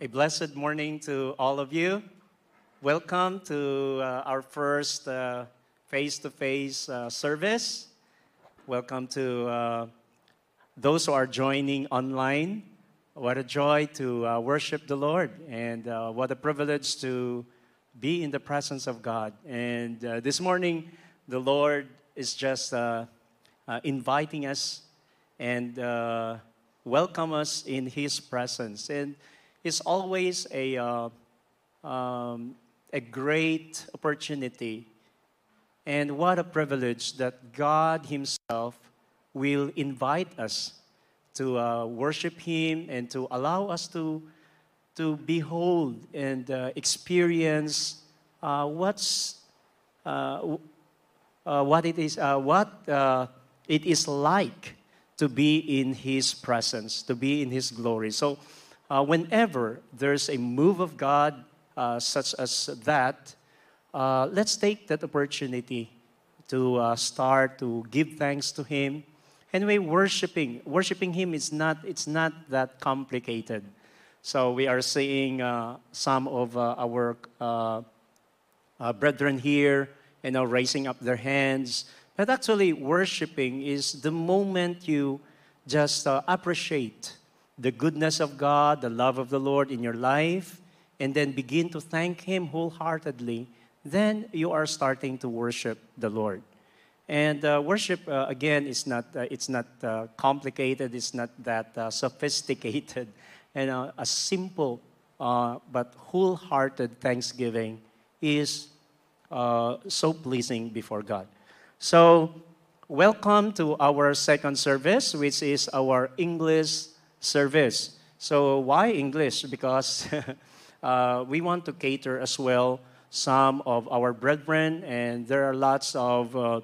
A blessed morning to all of you. Welcome to uh, our first face to face service. Welcome to uh, those who are joining online. What a joy to uh, worship the Lord, and uh, what a privilege to be in the presence of God. And uh, this morning, the Lord is just uh, inviting us and welcome us in His presence. And it's always a, uh, um, a great opportunity. And what a privilege that God Himself will invite us to uh, worship Him and to allow us to, to behold and uh, experience uh, what's, uh, uh, what it is, what it is like to be in His presence, to be in His glory. So, uh, whenever there's a move of God uh, such as that, uh, let's take that opportunity to uh, start to give thanks to Him. Anyway, worshiping, worshiping Him is not, it's not that complicated. So we are seeing uh, some of uh, our brethren here, you know, raising up their hands. But actually, worshiping is the moment you just appreciate the goodness of God, the love of the Lord in your life, and then begin to thank Him wholeheartedly, then you are starting to worship the Lord. And uh, worship uh, again is not uh, it's not uh, complicated. It's not that uh, sophisticated. And uh, a simple but wholehearted thanksgiving is so pleasing before God. So, welcome to our second service, which is our English service. So why English? Because uh, we want to cater as well some of our brethren, and there are lots of uh,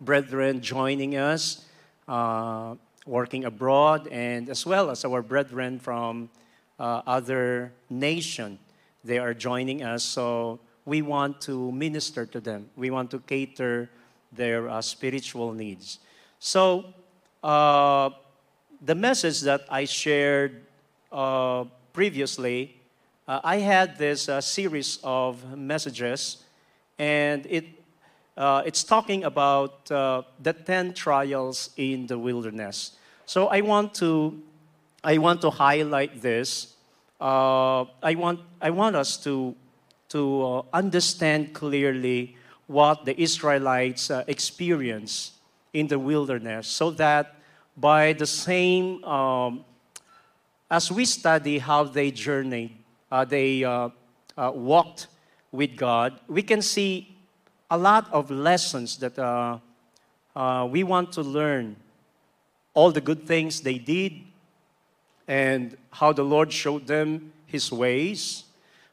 brethren joining us, uh, working abroad, and as well as our brethren from uh, other nation. They are joining us, so we want to minister to them. We want to cater their uh, spiritual needs. So, uh, the message that I shared uh, previously, uh, I had this uh, series of messages, and it, uh, it's talking about uh, the 10 trials in the wilderness. So I want to, I want to highlight this. Uh, I, want, I want us to, to understand clearly what the Israelites experience in the wilderness so that by the same, um, as we study how they journeyed, uh, they uh, uh, walked with God, we can see a lot of lessons that uh, uh, we want to learn. All the good things they did, and how the Lord showed them His ways.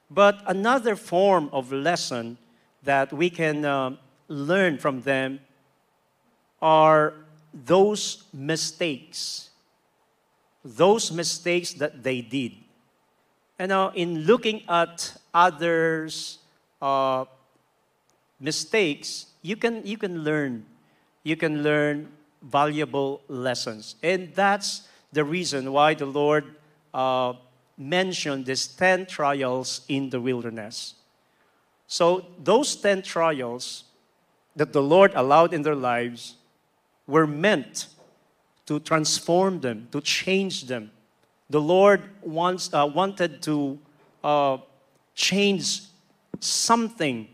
But another form of lesson that we can uh, learn from them are those mistakes, those mistakes that they did. And now, in looking at others' uh, mistakes, you can, you can learn. You can learn valuable lessons. And that's the reason why the Lord uh, mentioned these 10 trials in the wilderness. So, those 10 trials that the Lord allowed in their lives were meant to transform them, to change them. The Lord wants, uh, wanted to uh, change something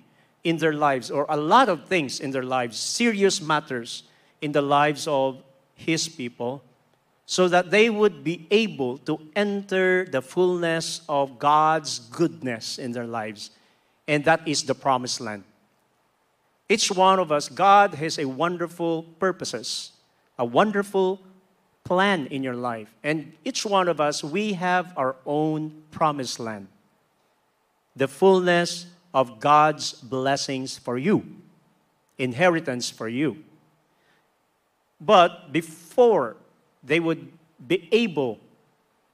in their lives, or a lot of things in their lives, serious matters in the lives of His people, so that they would be able to enter the fullness of God's goodness in their lives. And that is the promised land. Each one of us, God has a wonderful purposes, a wonderful plan in your life. And each one of us, we have our own promised land. The fullness of God's blessings for you, inheritance for you. But before they would be able,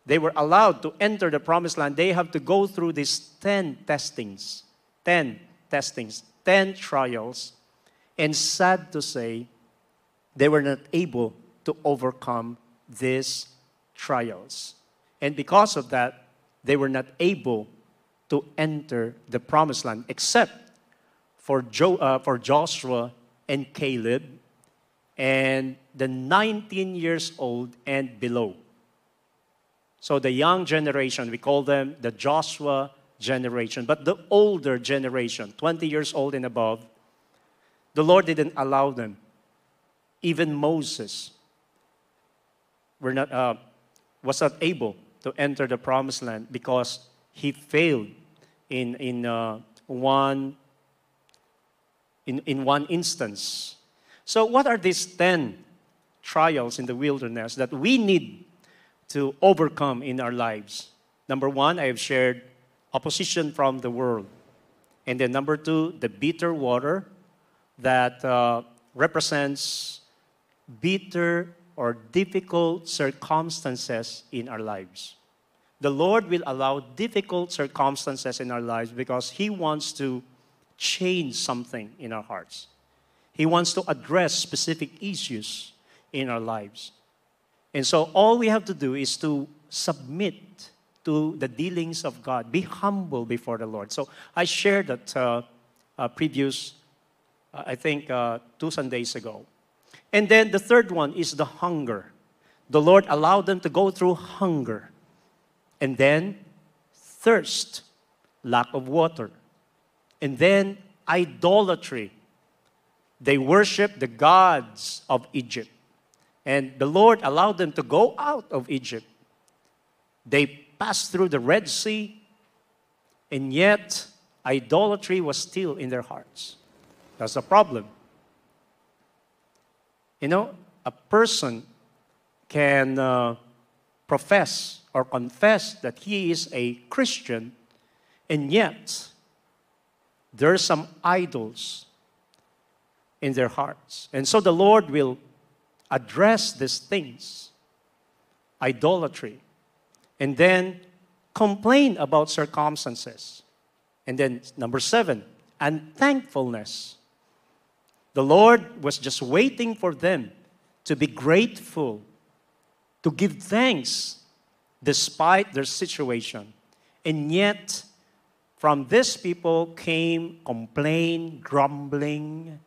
they were allowed to enter the promised land, they have to go through these 10 testings. 10 testings. 10 trials, and sad to say, they were not able to overcome these trials. And because of that, they were not able to enter the promised land except for, jo- uh, for Joshua and Caleb and the 19 years old and below. So the young generation, we call them the Joshua generation. But the older generation, 20 years old and above, the Lord didn't allow them. Even Moses were not, uh, was not able to enter the promised land because he failed in, in, uh, one, in, in one instance. So, what are these 10 trials in the wilderness that we need to overcome in our lives? Number one, I have shared opposition from the world. And then number two, the bitter water that uh, represents bitter or difficult circumstances in our lives. The Lord will allow difficult circumstances in our lives because He wants to change something in our hearts. He wants to address specific issues in our lives. And so all we have to do is to submit to the dealings of God. Be humble before the Lord. So I shared that uh, uh, previous, uh, I think, uh, two Sundays ago. And then the third one is the hunger. The Lord allowed them to go through hunger. And then thirst, lack of water. And then idolatry. They worship the gods of Egypt. And the Lord allowed them to go out of Egypt. They passed through the Red Sea, and yet idolatry was still in their hearts. That's a problem. You know, a person can uh, profess or confess that he is a Christian, and yet there are some idols in their hearts. And so the Lord will address these things idolatry, and then complain about circumstances. And then, number seven, unthankfulness. The Lord was just waiting for them to be grateful, to give thanks despite their situation. And yet, from these people came complaint, grumbling,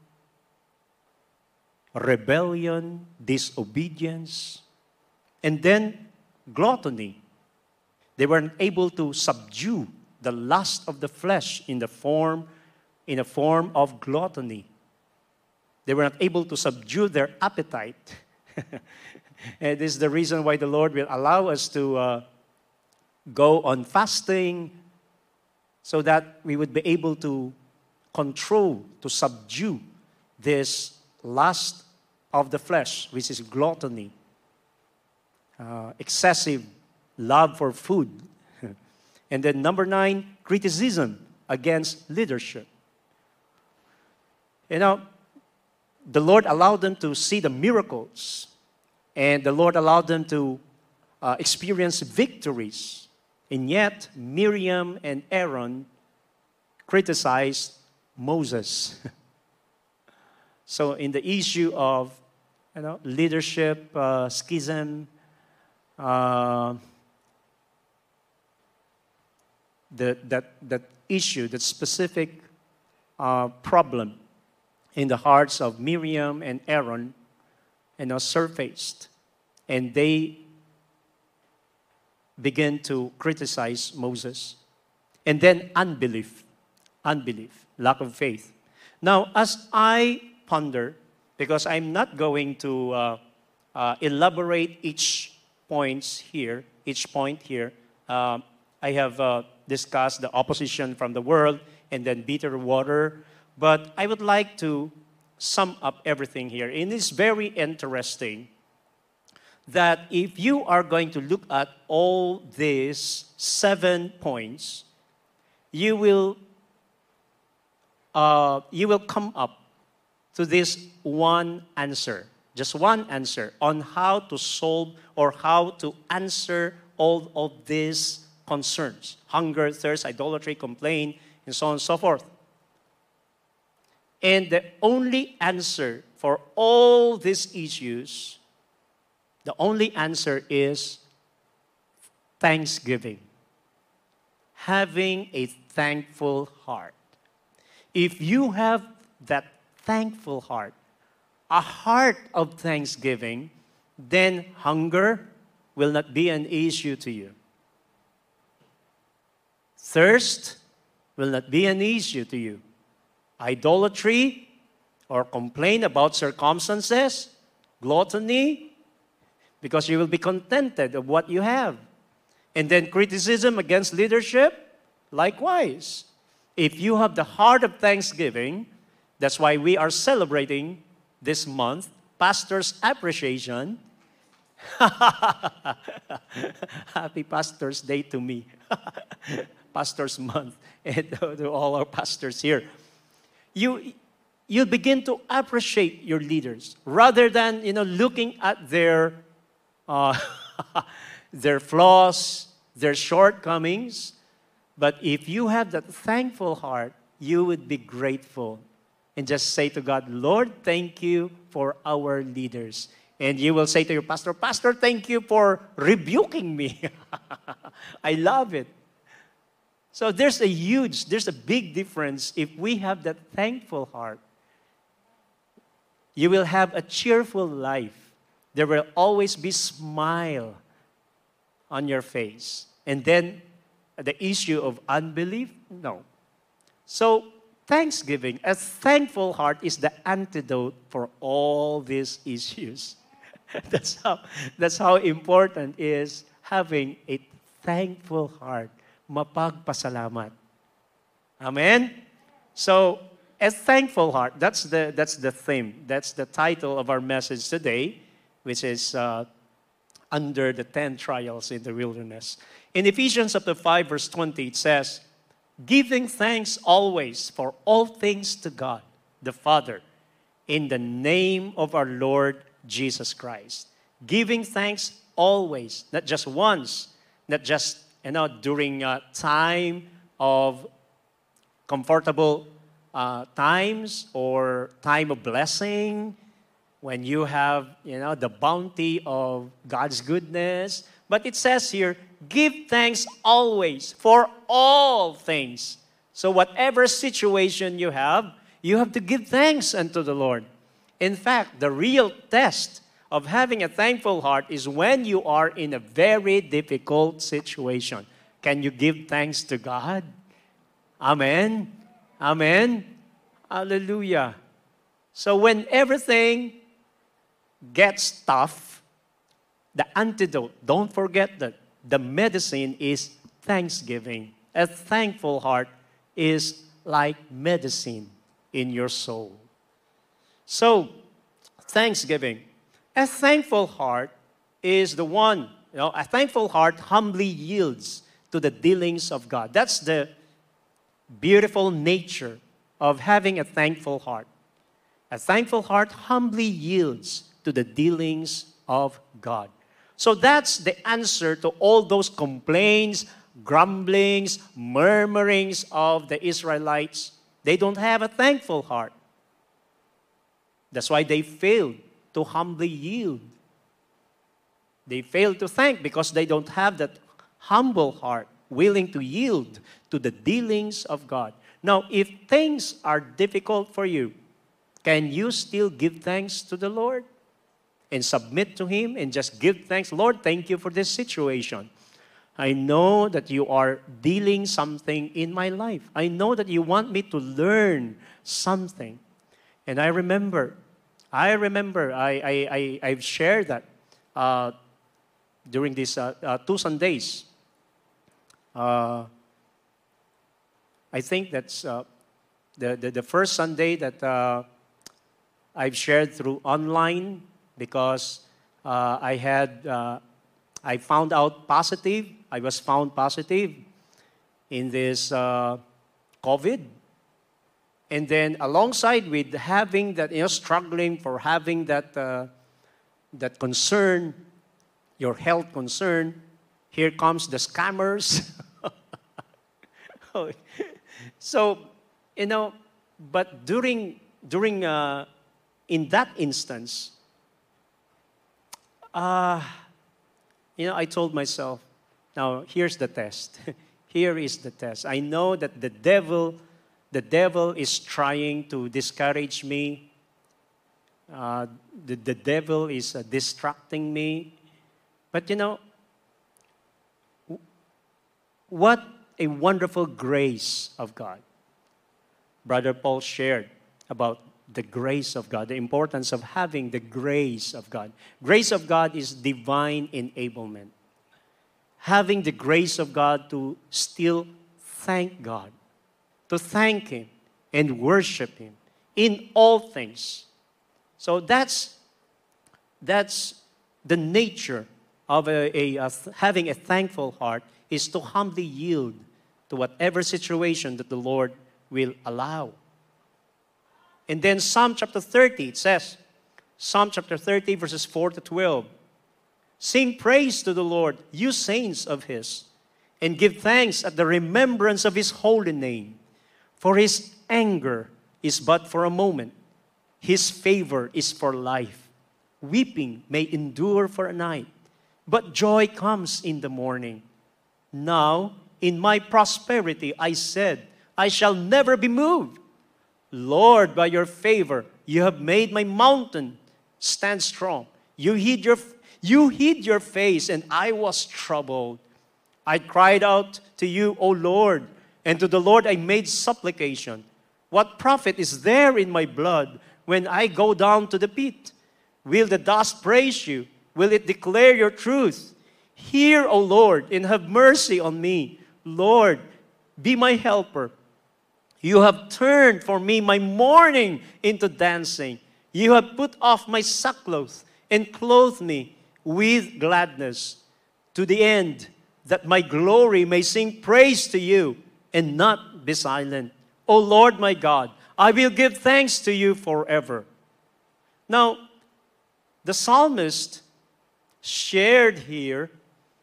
rebellion, disobedience, and then gluttony. They weren't able to subdue the lust of the flesh in the form in a form of gluttony. They were not able to subdue their appetite. and this is the reason why the Lord will allow us to uh, go on fasting so that we would be able to control, to subdue this lust of the flesh, which is gluttony, uh, excessive love for food. and then number nine, criticism against leadership. You know, the Lord allowed them to see the miracles, and the Lord allowed them to uh, experience victories. And yet, Miriam and Aaron criticized Moses. so, in the issue of you know, leadership, uh, schism, uh, the, that, that issue, that specific uh, problem in the hearts of Miriam and Aaron, you know, surfaced. And they began to criticize Moses. And then unbelief, unbelief, lack of faith. Now, as I ponder, because I'm not going to uh, uh, elaborate each points here, each point here, uh, I have discussed the opposition from the world and then bitter water. But I would like to sum up everything here. And it's very interesting that if you are going to look at all these seven points, you will uh, you will come up to this one answer, just one answer on how to solve or how to answer all of these concerns hunger, thirst, idolatry, complaint, and so on and so forth. And the only answer for all these issues, the only answer is thanksgiving. having a thankful heart. If you have that thankful heart, a heart of thanksgiving, then hunger will not be an issue to you. Thirst will not be an issue to you. Idolatry or complain about circumstances, gluttony, because you will be contented of what you have. And then criticism against leadership, likewise. If you have the heart of thanksgiving, that's why we are celebrating this month Pastor's Appreciation. Happy Pastor's Day to me. Pastor's Month, and to all our pastors here. You, you begin to appreciate your leaders rather than you know looking at their uh, their flaws, their shortcomings. But if you have that thankful heart, you would be grateful and just say to God, Lord, thank you for our leaders. And you will say to your pastor, Pastor, thank you for rebuking me. I love it. So there's a huge, there's a big difference if we have that thankful heart. You will have a cheerful life. There will always be smile on your face. And then the issue of unbelief, no. So thanksgiving, a thankful heart is the antidote for all these issues. that's how that's how important is having a thankful heart mapagpasalamat. Amen? So, a thankful heart, that's the, that's the theme. That's the title of our message today, which is uh, under the 10 trials in the wilderness. In Ephesians chapter 5, verse 20, it says, Giving thanks always for all things to God, the Father, in the name of our Lord Jesus Christ. Giving thanks always, not just once, not just you know, during a time of comfortable uh, times or time of blessing, when you have, you know, the bounty of God's goodness. But it says here, give thanks always for all things. So whatever situation you have, you have to give thanks unto the Lord. In fact, the real test of having a thankful heart is when you are in a very difficult situation. Can you give thanks to God? Amen. Amen. Hallelujah. So when everything gets tough, the antidote, don't forget that the medicine is thanksgiving. A thankful heart is like medicine in your soul. So, thanksgiving. A thankful heart is the one, you know, a thankful heart humbly yields to the dealings of God. That's the beautiful nature of having a thankful heart. A thankful heart humbly yields to the dealings of God. So that's the answer to all those complaints, grumblings, murmurings of the Israelites. They don't have a thankful heart. That's why they failed to humbly yield. They fail to thank because they don't have that humble heart, willing to yield to the dealings of God. Now, if things are difficult for you, can you still give thanks to the Lord and submit to Him and just give thanks? Lord, thank you for this situation. I know that you are dealing something in my life. I know that you want me to learn something. And I remember I remember I, I, I, have shared that uh, during these uh, uh, two Sundays. Uh, I think that's uh, the, the, the, first Sunday that uh, I've shared through online because I had, I found out positive, I was found positive in this COVID and then alongside with having that, you know, struggling for having that, uh, that concern, your health concern, here comes the scammers. so, you know, but during, during uh, in that instance, uh, you know, I told myself, now here's the test. here is the test. I know that the devil, the devil is trying to discourage me. Uh, the, the devil is uh, distracting me. But you know, what a wonderful grace of God. Brother Paul shared about the grace of God, the importance of having the grace of God. Grace of God is divine enablement. Having the grace of God to still thank God, to thank Him and worship Him in all things. So that's, that's the nature of a, a, a having a thankful heart is to humbly yield to whatever situation that the Lord will allow. And then Psalm chapter 30, it says, Psalm chapter 30, verses 4 to 12. Sing praise to the Lord, you saints of His, and give thanks at the remembrance of His holy name. For His anger is but for a moment, His favor is for life. Weeping may endure for a night, but joy comes in the morning. Now, in my prosperity, I said, I shall never be moved. Lord, by your favor, you have made my mountain stand strong. You hid your, you hid your face, and I was troubled. I cried out to you, O Lord, and to the Lord I made supplication. What profit is there in my blood when I go down to the pit? Will the dust praise you? Will it declare your truth? Hear, O Lord, and have mercy on me. Lord, be my helper. You have turned for me my mourning into dancing. You have put off my sackcloth and clothed me with gladness to the end that my glory may sing praise to you and not be silent. O Lord my God, I will give thanks to you forever. Now, the psalmist shared here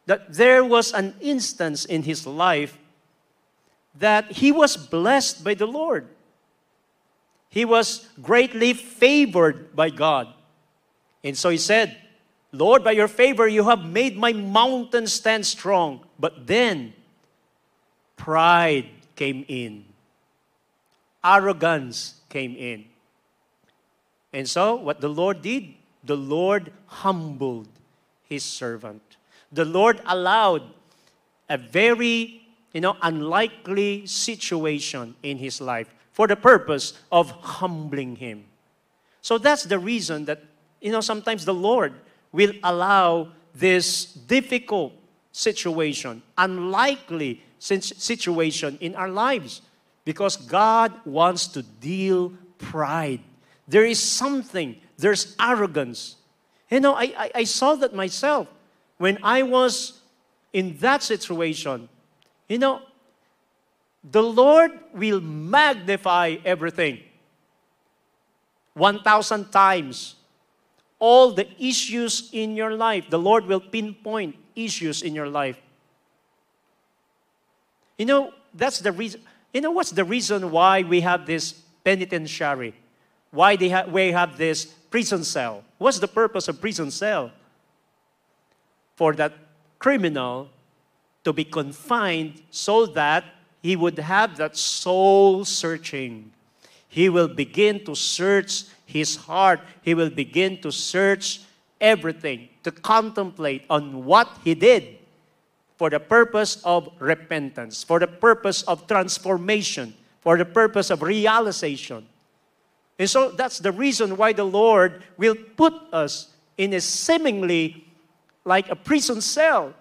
that there was an instance in his life that he was blessed by the Lord. He was greatly favored by God. And so he said, Lord, by your favor, you have made my mountain stand strong. But then, pride came in, arrogance came in. And so, what the Lord did, the Lord humbled his servant. The Lord allowed a very you know, unlikely situation in his life for the purpose of humbling him. So that's the reason that, you know, sometimes the Lord will allow this difficult situation, unlikely situation in our lives because God wants to deal pride. There is something, there's arrogance. You know, I, I, I saw that myself when I was in that situation you know, the Lord will magnify everything 1,000 times. All the issues in your life, the Lord will pinpoint issues in your life. You know, that's the reason. You know what's the reason why we have this penitentiary? Why they ha- we have this prison cell? What's the purpose of prison cell? For that criminal to be confined so that he would have that soul searching. He will begin to search his heart. He will begin to search everything, to contemplate on what he did for the purpose of repentance, for the purpose of transformation, for the purpose of realization. And so that's the reason why the Lord will put us in a seemingly like a prison cell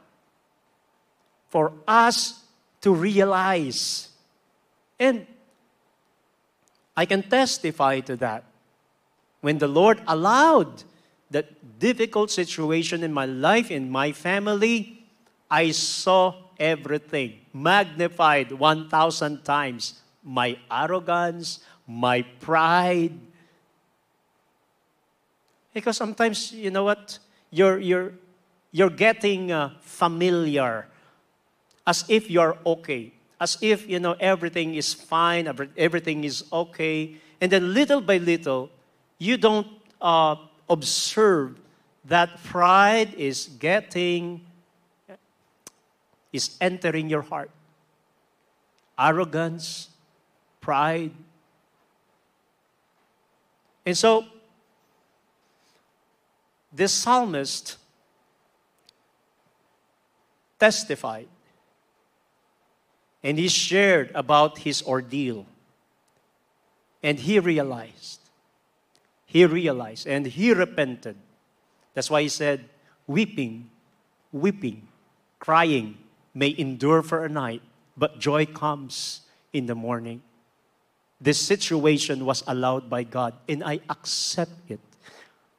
for us to realize. And I can testify to that. When the Lord allowed that difficult situation in my life, in my family, I saw everything magnified 1,000 times. My arrogance, my pride. Because sometimes, you know what? You're, you're, you're getting uh, familiar as if you're okay, as if, you know, everything is fine, everything is okay. And then little by little, you don't uh, observe that pride is getting, is entering your heart. arrogance, pride. And so, this psalmist testified and he shared about his ordeal. And he realized, he realized, and he repented. That's why he said, Weeping, weeping, crying may endure for a night, but joy comes in the morning. This situation was allowed by God, and I accept it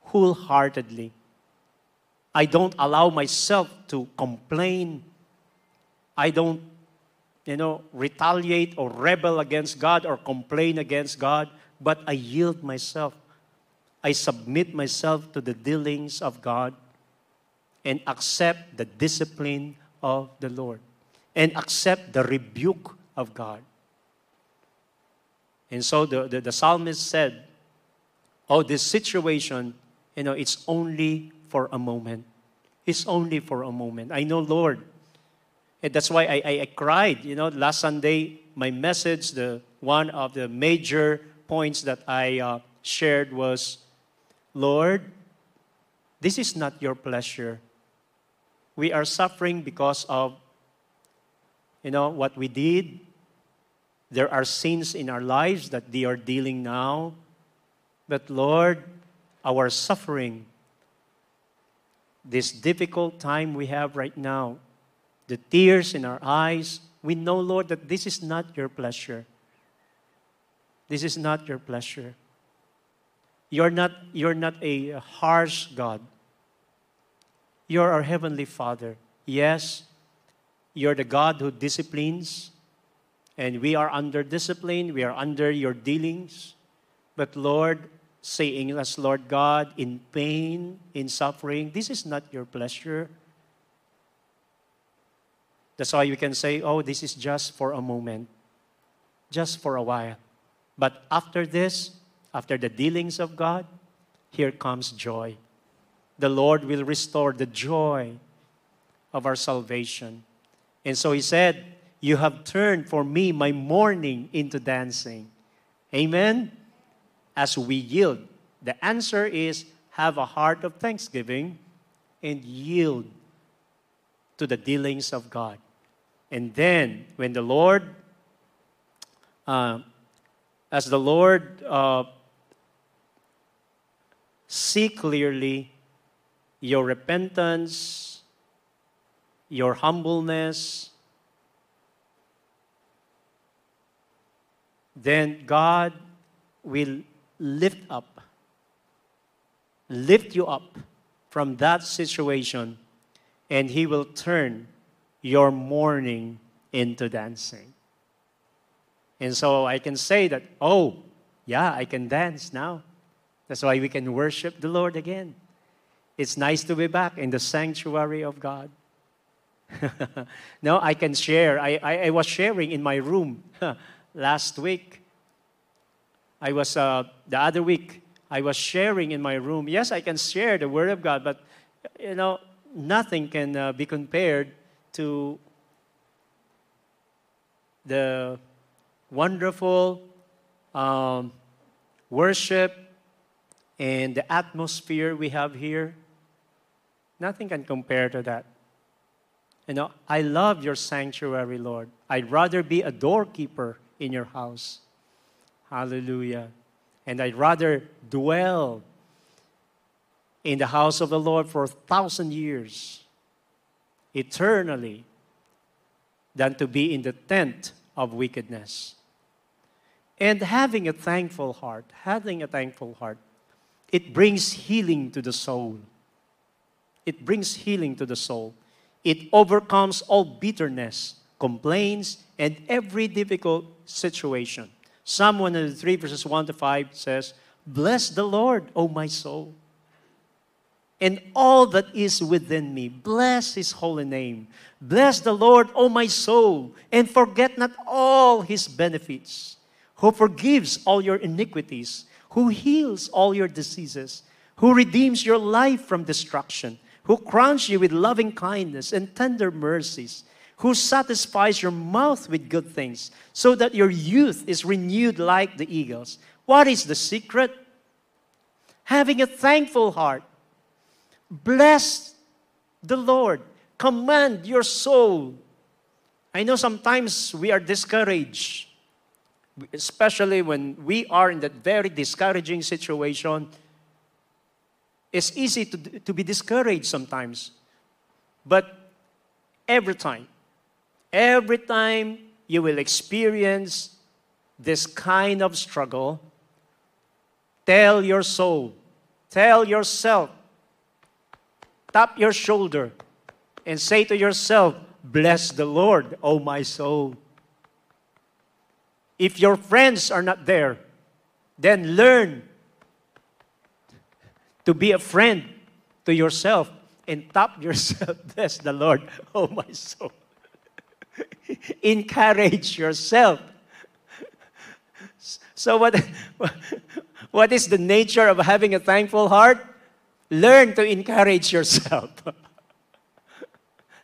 wholeheartedly. I don't allow myself to complain. I don't, you know, retaliate or rebel against God or complain against God, but I yield myself. I submit myself to the dealings of God and accept the discipline of the Lord and accept the rebuke of God. And so the, the, the psalmist said, Oh, this situation, you know, it's only for a moment. It's only for a moment. I know, Lord. And that's why I, I, I cried. You know, last Sunday, my message, the one of the major points that I uh, shared was, Lord, this is not your pleasure we are suffering because of you know what we did. There are sins in our lives that they are dealing now. But lord our suffering this difficult time we have right now the tears in our eyes we know lord that this is not your pleasure. This is not your pleasure. You're not you're not a harsh god you're our Heavenly Father. Yes, you're the God who disciplines, and we are under discipline, we are under your dealings. But Lord, saying us, Lord God, in pain, in suffering, this is not your pleasure. That's why you can say, oh, this is just for a moment, just for a while. But after this, after the dealings of God, here comes joy the Lord will restore the joy of our salvation. And so he said, You have turned for me my mourning into dancing. Amen? As we yield, the answer is have a heart of thanksgiving and yield to the dealings of God. And then, when the Lord, uh, as the Lord uh, see clearly your repentance, your humbleness, then God will lift up, lift you up from that situation, and He will turn your mourning into dancing. And so I can say that, oh, yeah, I can dance now. That's why we can worship the Lord again. It's nice to be back in the sanctuary of God. no, I can share. I, I, I, was sharing in my room last week. I was, uh, the other week, I was sharing in my room. Yes, I can share the Word of God, but, you know, nothing can uh, be compared to the wonderful um, worship and the atmosphere we have here. Nothing can compare to that. You know, I love your sanctuary, Lord. I'd rather be a doorkeeper in your house. Hallelujah. And I'd rather dwell in the house of the Lord for a thousand years, eternally, than to be in the tent of wickedness. And having a thankful heart, having a thankful heart, it brings healing to the soul it brings healing to the soul. It overcomes all bitterness, complaints, and every difficult situation. Psalm 103, verses 1 to 5 says, Bless the Lord, O my soul, and all that is within me. Bless his holy name. Bless the Lord, O my soul, and forget not all his benefits, who forgives all your iniquities, who heals all your diseases, who redeems your life from destruction who crowns you with loving kindness and tender mercies, who satisfies your mouth with good things, so that your youth is renewed like the eagles. What is the secret? Having a thankful heart. Bless the Lord. Command your soul. I know sometimes we are discouraged, especially when we are in that very discouraging situation. It's easy to, to be discouraged sometimes. But every time, every time you will experience this kind of struggle, tell your soul, tell yourself, tap your shoulder, and say to yourself, Bless the Lord, O my soul. If your friends are not there, then learn to be a friend to yourself and tap yourself. Bless the Lord, oh my soul. Encourage yourself. So, what, what is the nature of having a thankful heart? Learn to encourage yourself.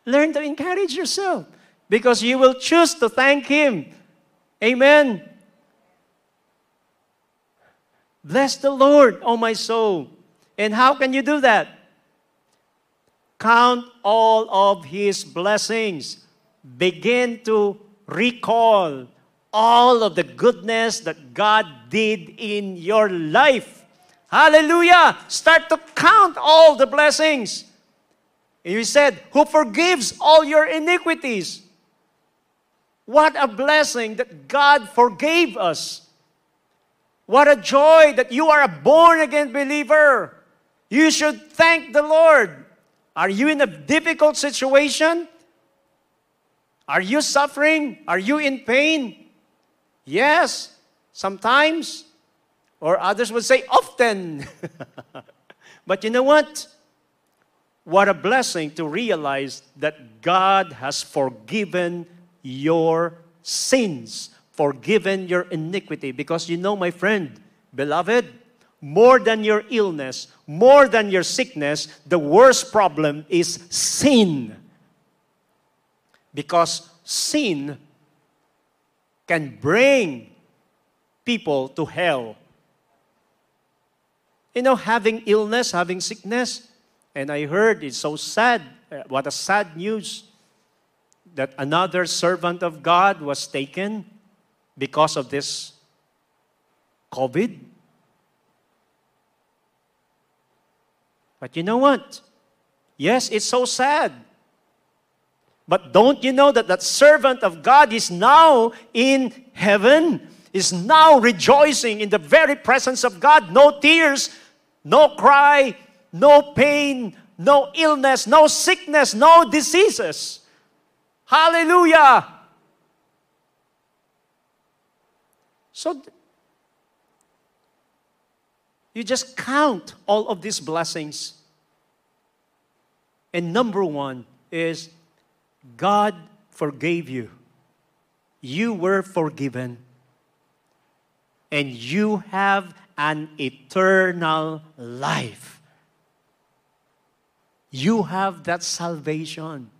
Learn to encourage yourself because you will choose to thank Him. Amen. Bless the Lord, oh my soul. And how can you do that? Count all of His blessings. Begin to recall all of the goodness that God did in your life. Hallelujah! Start to count all the blessings. And he said, Who forgives all your iniquities. What a blessing that God forgave us. What a joy that you are a born again believer. You should thank the Lord. Are you in a difficult situation? Are you suffering? Are you in pain? Yes, sometimes. Or others would say often. but you know what? What a blessing to realize that God has forgiven your sins, forgiven your iniquity. Because you know, my friend, beloved, more than your illness, more than your sickness, the worst problem is sin. Because sin can bring people to hell. You know, having illness, having sickness, and I heard it's so sad. Uh, what a sad news that another servant of God was taken because of this COVID. But you know what? Yes, it's so sad. But don't you know that that servant of God is now in heaven, is now rejoicing in the very presence of God? No tears, no cry, no pain, no illness, no sickness, no diseases. Hallelujah. So you just count all of these blessings. And number one is God forgave you. You were forgiven. And you have an eternal life you have that salvation.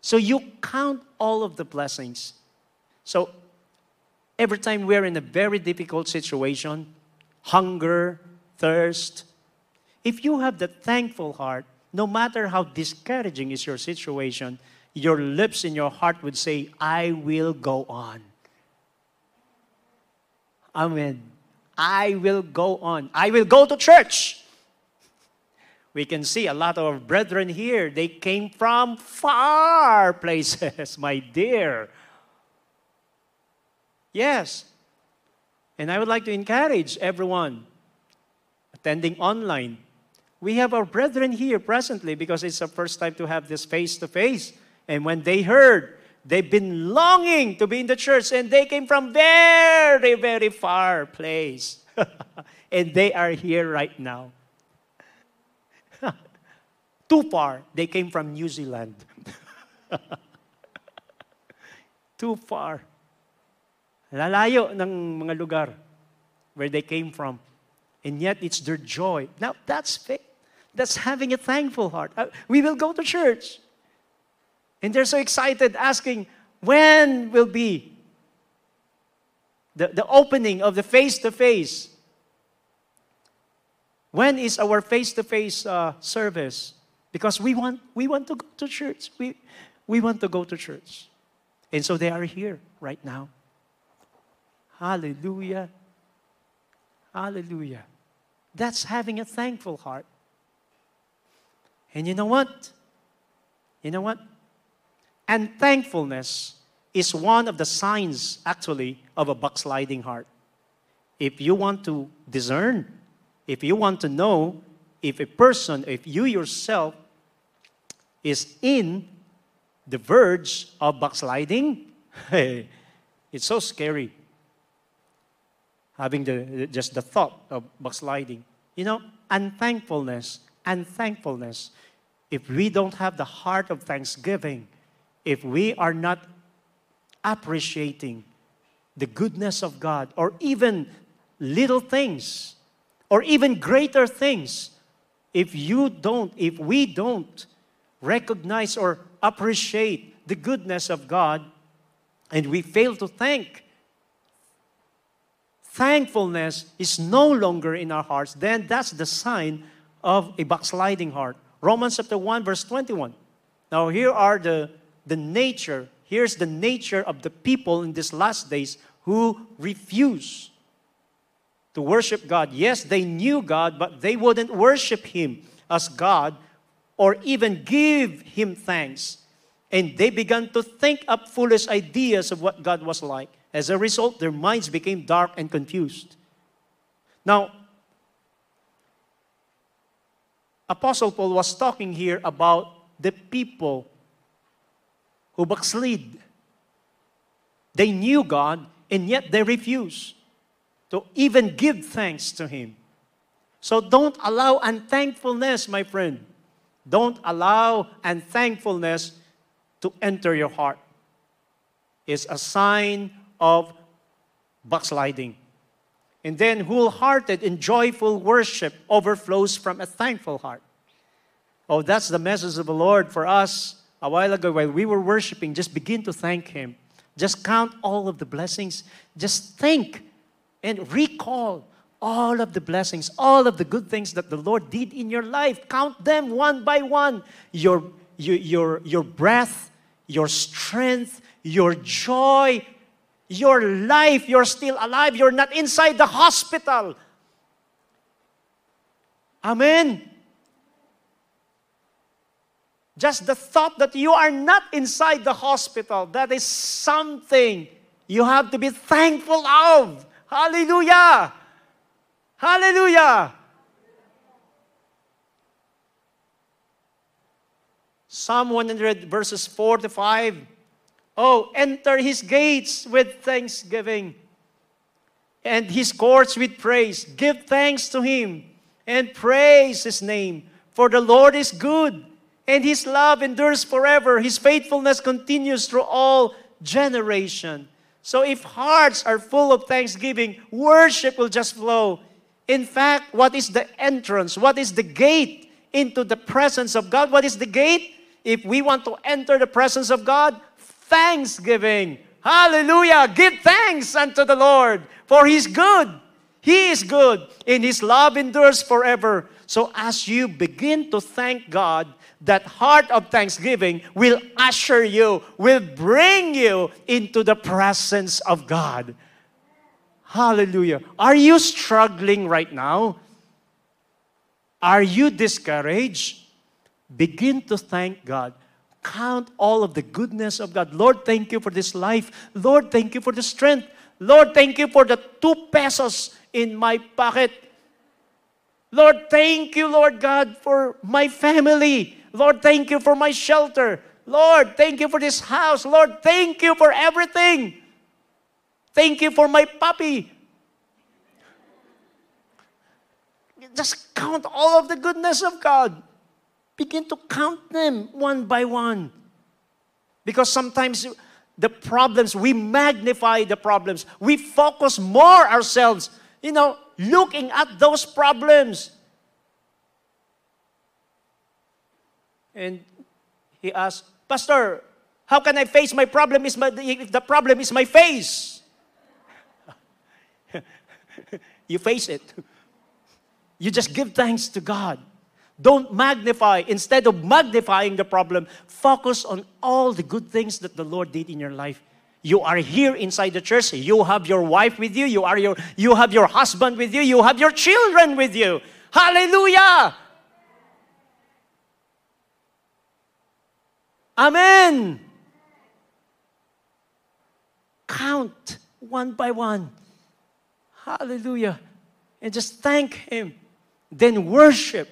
So you count all of the blessings. So every time we're in a very difficult situation, hunger, thirst, if you have that thankful heart, no matter how discouraging is your situation, your lips and your heart would say, I will go on. Amen. I will go on. I will go to church we can see a lot of brethren here. They came from far places, my dear. Yes. And I would like to encourage everyone attending online. We have our brethren here presently because it's the first time to have this face to face. And when they heard, they've been longing to be in the church and they came from very, very far place. and they are here right now too far. They came from New Zealand. too far. Lalayo ng mga lugar where they came from. And yet it's their joy. Now that's faith. That's having a thankful heart. Uh, we will go to church. And they're so excited, asking, when will be the, the opening of the face to face? When is our face to face service? Because we want, we want to go to church. We, we want to go to church. And so they are here right now. Hallelujah. Hallelujah. That's having a thankful heart. And you know what? You know what? And thankfulness is one of the signs, actually, of a backsliding heart. If you want to discern, if you want to know if a person, if you yourself is in the verge of backsliding, it's so scary. Having the, just the thought of backsliding. You know, unthankfulness, unthankfulness. If we don't have the heart of thanksgiving, if we are not appreciating the goodness of God, or even little things, or even greater things, if you don't, if we don't recognize or appreciate the goodness of God and we fail to thank, thankfulness is no longer in our hearts, then that's the sign of a backsliding heart. Romans chapter 1, verse 21. Now, here are the, the nature, here's the nature of the people in these last days who refuse to worship God. Yes, they knew God, but they wouldn't worship Him as God or even give him thanks. And they began to think up foolish ideas of what God was like. As a result, their minds became dark and confused. Now, Apostle Paul was talking here about the people who backslid. They knew God, and yet they refused to even give thanks to Him. So don't allow unthankfulness, my friend, don't allow unthankfulness to enter your heart. It's a sign of backsliding. And then wholehearted and joyful worship overflows from a thankful heart. Oh, that's the message of the Lord for us a while ago while we were worshiping. Just begin to thank Him. Just count all of the blessings. Just think and recall all of the blessings, all of the good things that the Lord did in your life. Count them one by one. Your, your, your, your breath, your strength, your joy, your life. You're still alive. You're not inside the hospital. Amen. Just the thought that you are not inside the hospital, that is something you have to be thankful of. Hallelujah. Hallelujah! Psalm 100, verses 4 to 5. Oh, enter his gates with thanksgiving and his courts with praise. Give thanks to him and praise his name. For the Lord is good and his love endures forever. His faithfulness continues through all generation. So if hearts are full of thanksgiving, worship will just flow. In fact, what is the entrance? What is the gate into the presence of God? What is the gate? If we want to enter the presence of God, thanksgiving. Hallelujah. Give thanks unto the Lord, for He's good. He is good, and His love endures forever. So as you begin to thank God, that heart of thanksgiving will usher you, will bring you into the presence of God. Hallelujah. Are you struggling right now? Are you discouraged? Begin to thank God. Count all of the goodness of God. Lord, thank you for this life. Lord, thank you for the strength. Lord, thank you for the two pesos in my pocket. Lord, thank you, Lord God, for my family. Lord, thank you for my shelter. Lord, thank you for this house. Lord, thank you for everything. Thank you for my puppy. Just count all of the goodness of God. Begin to count them one by one. Because sometimes the problems, we magnify the problems. We focus more ourselves, you know, looking at those problems. And he asked, Pastor, How can I face my problem is my, if the problem is my face? you face it. You just give thanks to God. Don't magnify. Instead of magnifying the problem, focus on all the good things that the Lord did in your life. You are here inside the church. You have your wife with you. You, are your, you have your husband with you. You have your children with you. Hallelujah! Amen. Count one by one. Hallelujah. And just thank Him. Then worship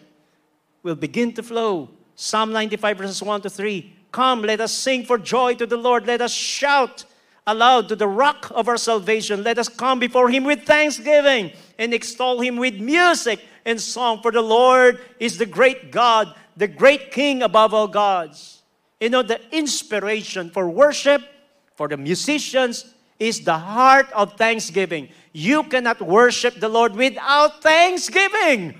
will begin to flow. Psalm 95, verses 1 to 3. Come, let us sing for joy to the Lord. Let us shout aloud to the rock of our salvation. Let us come before Him with thanksgiving and extol Him with music and song. For the Lord is the great God, the great King above all gods. You know, the inspiration for worship, for the musicians, is the heart of thanksgiving. You cannot worship the Lord without thanksgiving.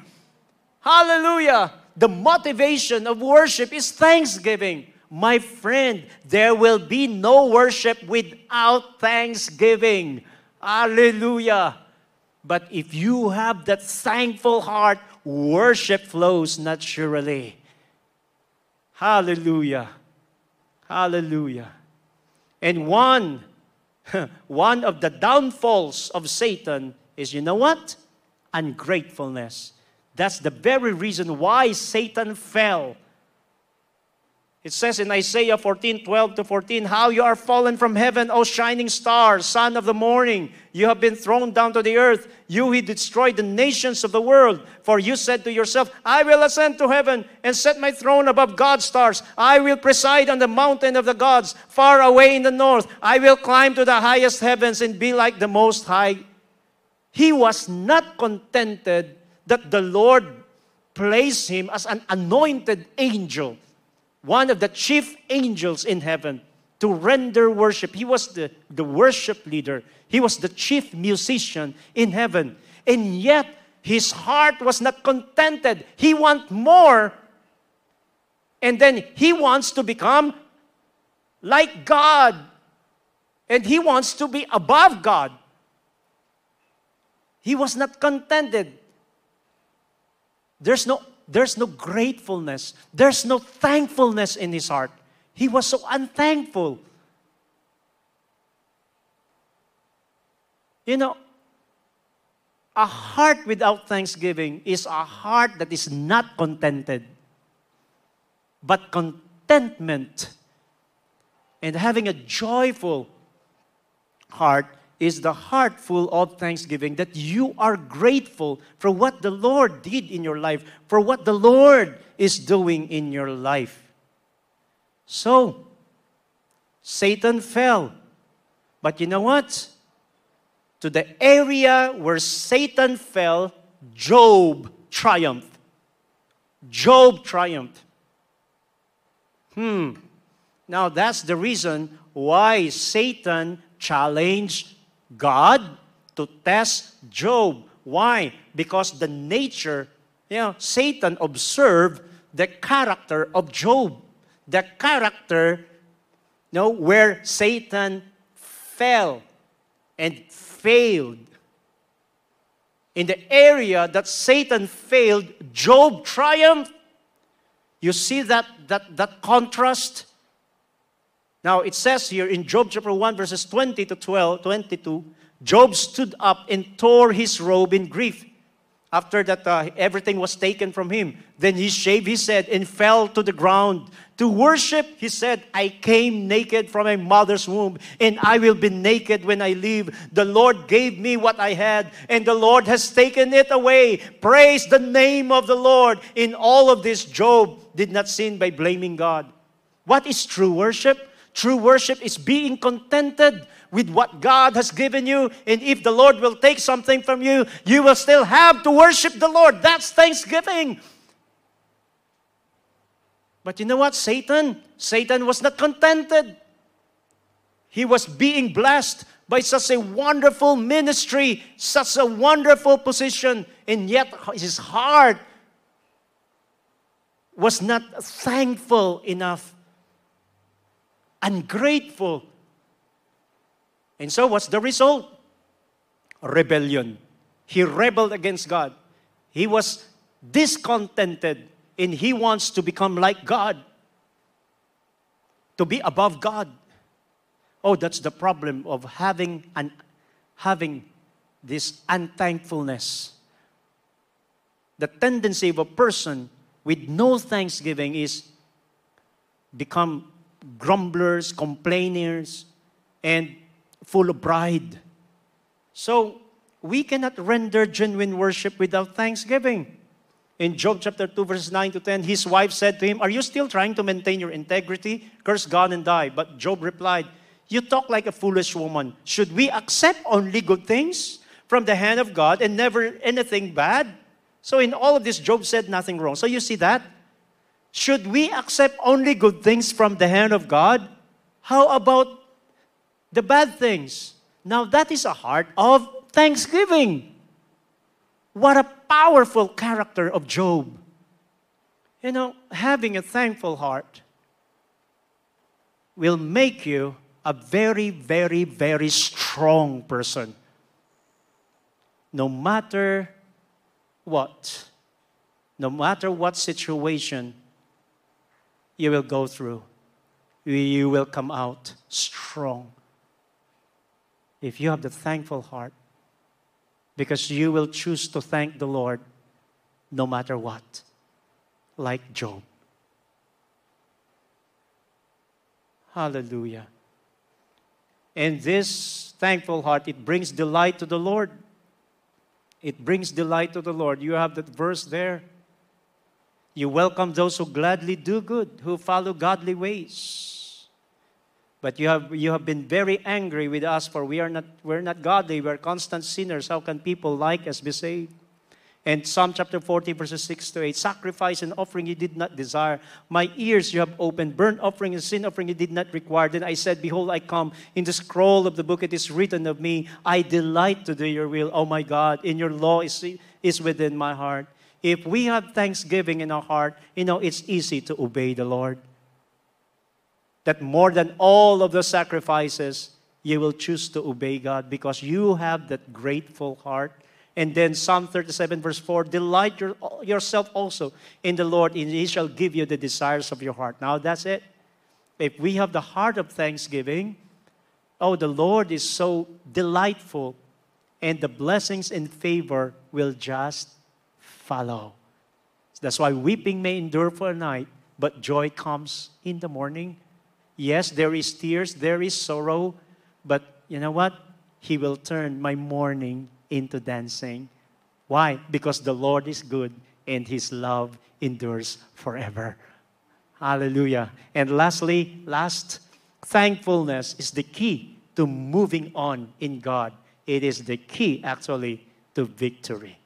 Hallelujah. The motivation of worship is thanksgiving. My friend, there will be no worship without thanksgiving. Hallelujah. But if you have that thankful heart, worship flows naturally. Hallelujah. Hallelujah. And one, one of the downfalls of Satan is you know what? Ungratefulness. That's the very reason why Satan fell. It says in Isaiah 14, 12 to 14, How you are fallen from heaven, O shining star, son of the morning. You have been thrown down to the earth, you who destroyed the nations of the world. For you said to yourself, I will ascend to heaven and set my throne above God's stars. I will preside on the mountain of the gods, far away in the north. I will climb to the highest heavens and be like the Most High. He was not contented that the Lord placed him as an anointed angel, one of the chief angels in heaven, to render worship. He was the, the worship leader, he was the chief musician in heaven. And yet, his heart was not contented. He wants more. And then he wants to become like God. And he wants to be above God. He was not contented. There's no, there's no gratefulness. There's no thankfulness in his heart. He was so unthankful. You know, a heart without thanksgiving is a heart that is not contented. But contentment and having a joyful heart is the heart full of thanksgiving that you are grateful for what the Lord did in your life, for what the Lord is doing in your life. So, Satan fell. But you know what? To the area where Satan fell, Job triumphed. Job triumphed. Hmm. Now that's the reason why Satan challenged God to test Job. Why? Because the nature, you know, Satan observed the character of Job. The character, you know, where Satan fell and failed. In the area that Satan failed, Job triumphed. You see that, that, that contrast? Now, it says here in Job chapter 1, verses 20 to 12, 22, Job stood up and tore his robe in grief. After that, uh, everything was taken from him. Then he shaved his head and fell to the ground. To worship, he said, I came naked from my mother's womb, and I will be naked when I leave. The Lord gave me what I had, and the Lord has taken it away. Praise the name of the Lord. In all of this, Job did not sin by blaming God. What is true worship? True worship is being contented with what God has given you. And if the Lord will take something from you, you will still have to worship the Lord. That's thanksgiving. But you know what? Satan, Satan was not contented. He was being blessed by such a wonderful ministry, such a wonderful position, and yet his heart was not thankful enough ungrateful. And so, what's the result? Rebellion. He rebelled against God. He was discontented and he wants to become like God, to be above God. Oh, that's the problem of having an having this unthankfulness. The tendency of a person with no thanksgiving is become grumblers, complainers, and full of pride. So we cannot render genuine worship without thanksgiving. In Job chapter 2, verses 9 to 10, his wife said to him, Are you still trying to maintain your integrity? Curse God and die. But Job replied, You talk like a foolish woman. Should we accept only good things from the hand of God and never anything bad? So, in all of this, Job said nothing wrong. So, you see that? Should we accept only good things from the hand of God? How about the bad things? Now, that is a heart of thanksgiving. What a powerful character of Job. You know, having a thankful heart will make you a very, very, very strong person. No matter what, no matter what situation you will go through, you will come out strong. If you have the thankful heart, because you will choose to thank the Lord no matter what, like Job. Hallelujah. And this thankful heart, it brings delight to the Lord. It brings delight to the Lord. You have that verse there. You welcome those who gladly do good, who follow godly ways. But you have, you have been very angry with us, for we are not, we're not godly, we're constant sinners. How can people like us be saved? And Psalm chapter 40, verses 6 to 8 Sacrifice and offering you did not desire. My ears you have opened. Burnt offering and sin offering you did not require. Then I said, Behold, I come. In the scroll of the book it is written of me, I delight to do your will. Oh my God, in your law is, is within my heart. If we have thanksgiving in our heart, you know, it's easy to obey the Lord. That more than all of the sacrifices, you will choose to obey God because you have that grateful heart and then Psalm 37, verse 4 Delight your, yourself also in the Lord, and He shall give you the desires of your heart. Now that's it. If we have the heart of thanksgiving, oh, the Lord is so delightful, and the blessings and favor will just follow. That's why weeping may endure for a night, but joy comes in the morning. Yes, there is tears, there is sorrow, but you know what? He will turn my mourning into dancing. Why? Because the Lord is good and his love endures forever. Hallelujah. And lastly, last, thankfulness is the key to moving on in God. It is the key, actually, to victory.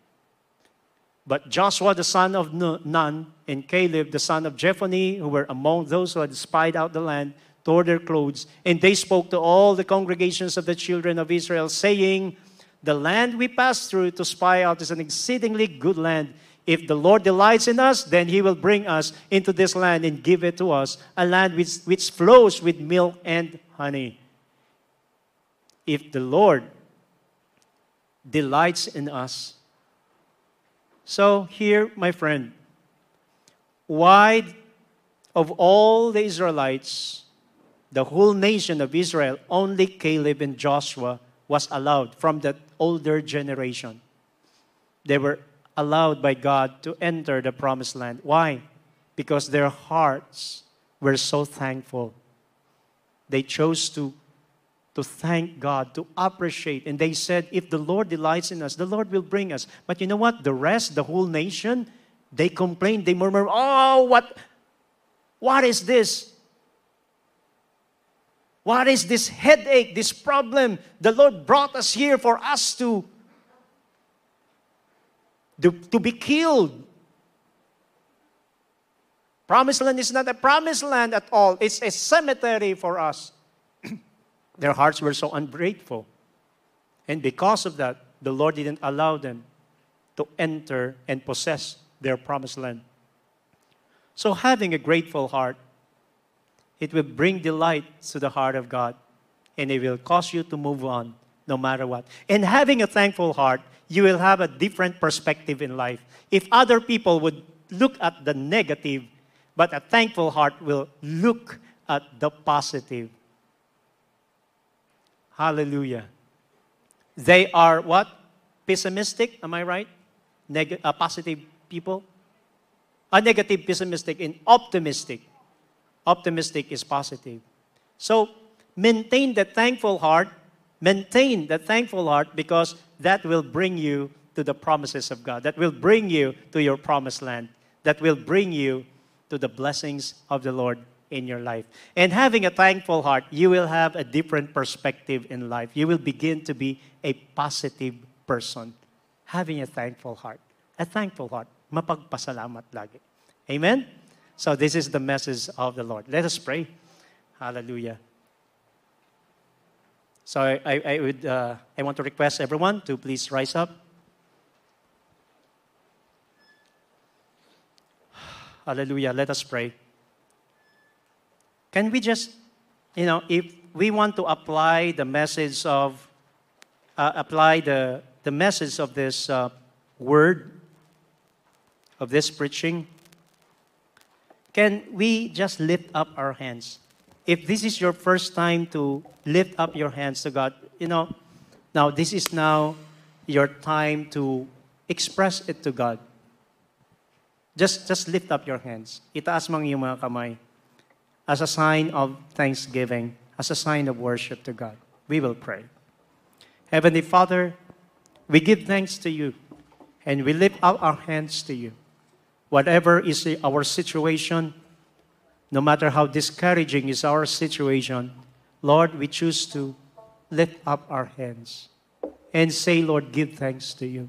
But Joshua, the son of Nun, and Caleb, the son of Jephunneh, who were among those who had spied out the land, tore their clothes, and they spoke to all the congregations of the children of Israel, saying, the land we pass through to spy out is an exceedingly good land. If the Lord delights in us, then He will bring us into this land and give it to us, a land which, which flows with milk and honey. If the Lord delights in us. So, here, my friend, why of all the Israelites, the whole nation of Israel, only Caleb and Joshua was allowed from the older generation. They were allowed by God to enter the promised land. Why? Because their hearts were so thankful. They chose to, to thank God, to appreciate. And they said, if the Lord delights in us, the Lord will bring us. But you know what? The rest, the whole nation, they complained, they murmured, oh, what, what is this? What is this headache, this problem? The Lord brought us here for us to, to, to be killed. Promised land is not a promised land at all, it's a cemetery for us. Their hearts were so ungrateful. And because of that, the Lord didn't allow them to enter and possess their promised land. So, having a grateful heart It will bring delight to the heart of God, and it will cause you to move on no matter what. And having a thankful heart, you will have a different perspective in life. If other people would look at the negative, but a thankful heart will look at the positive. Hallelujah. They are what? Pessimistic, am I right? Neg- uh, positive people? A negative, pessimistic, and optimistic. Optimistic is positive. So maintain the thankful heart. Maintain the thankful heart because that will bring you to the promises of God. That will bring you to your promised land. That will bring you to the blessings of the Lord in your life. And having a thankful heart, you will have a different perspective in life. You will begin to be a positive person. Having a thankful heart. A thankful heart. Mapagpasalamat lagi. Amen? So this is the message of the Lord. Let us pray. Hallelujah. So I, I, would, uh, I want to request everyone to please rise up. Hallelujah. Let us pray. Can we just, you know, if we want to apply the message of, uh, apply the, the message of this uh, word, of this preaching, can we just lift up our hands? If this is your first time to lift up your hands to God, you know, now this is now your time to express it to God. Just, just lift up your hands. Itaas mo ang iyong mga kamay as a sign of thanksgiving, as a sign of worship to God. We will pray. Heavenly Father, we give thanks to you and we lift up our hands to you. Whatever is our situation, no matter how discouraging is our situation, Lord, we choose to lift up our hands and say, Lord, give thanks to you.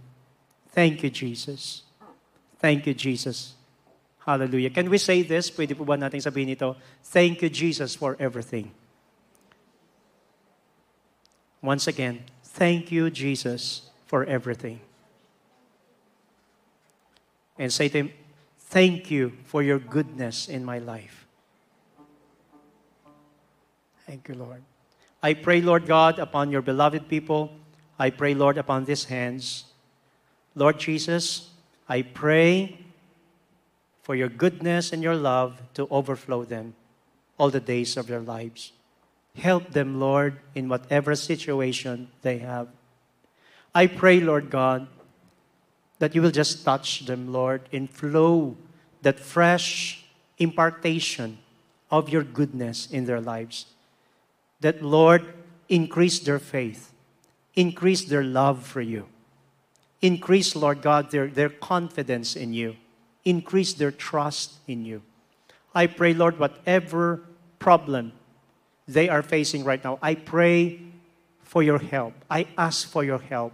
Thank you, Jesus. Thank you, Jesus. Hallelujah. Can we say this? Pwede po ba natin sabihin ito? Thank you, Jesus, for everything. Once again, thank you, Jesus, for everything. And say to him, thank you for your goodness in my life. Thank you, Lord. I pray, Lord God, upon your beloved people. I pray, Lord, upon these hands. Lord Jesus, I pray for your goodness and your love to overflow them all the days of their lives. Help them, Lord, in whatever situation they have. I pray, Lord God, that you will just touch them, Lord, and flow that fresh impartation of your goodness in their lives. That, Lord, increase their faith, increase their love for you, increase, Lord God, their, their confidence in you increase their trust in you. I pray, Lord, whatever problem they are facing right now, I pray for your help. I ask for your help.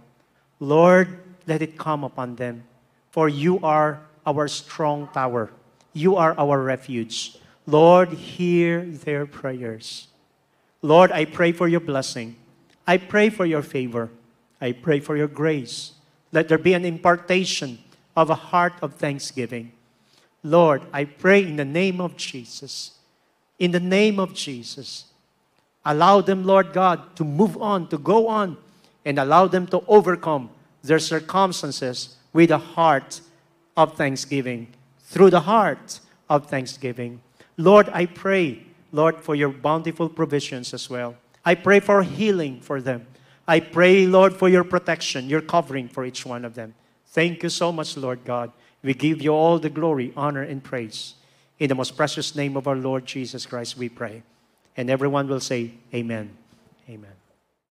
Lord, let it come upon them. For you are our strong tower, you are our refuge. Lord, hear their prayers. Lord, I pray for your blessing. I pray for your favor. I pray for your grace. Let there be an impartation of a heart of thanksgiving. Lord, I pray in the name of Jesus, in the name of Jesus, allow them, Lord God, to move on, to go on, and allow them to overcome their circumstances with a heart of thanksgiving, through the heart of thanksgiving. Lord, I pray, Lord, for your bountiful provisions as well. I pray for healing for them. I pray, Lord, for your protection, your covering for each one of them. Thank you so much, Lord God. We give you all the glory, honor, and praise. In the most precious name of our Lord Jesus Christ, we pray. And everyone will say, Amen. Amen.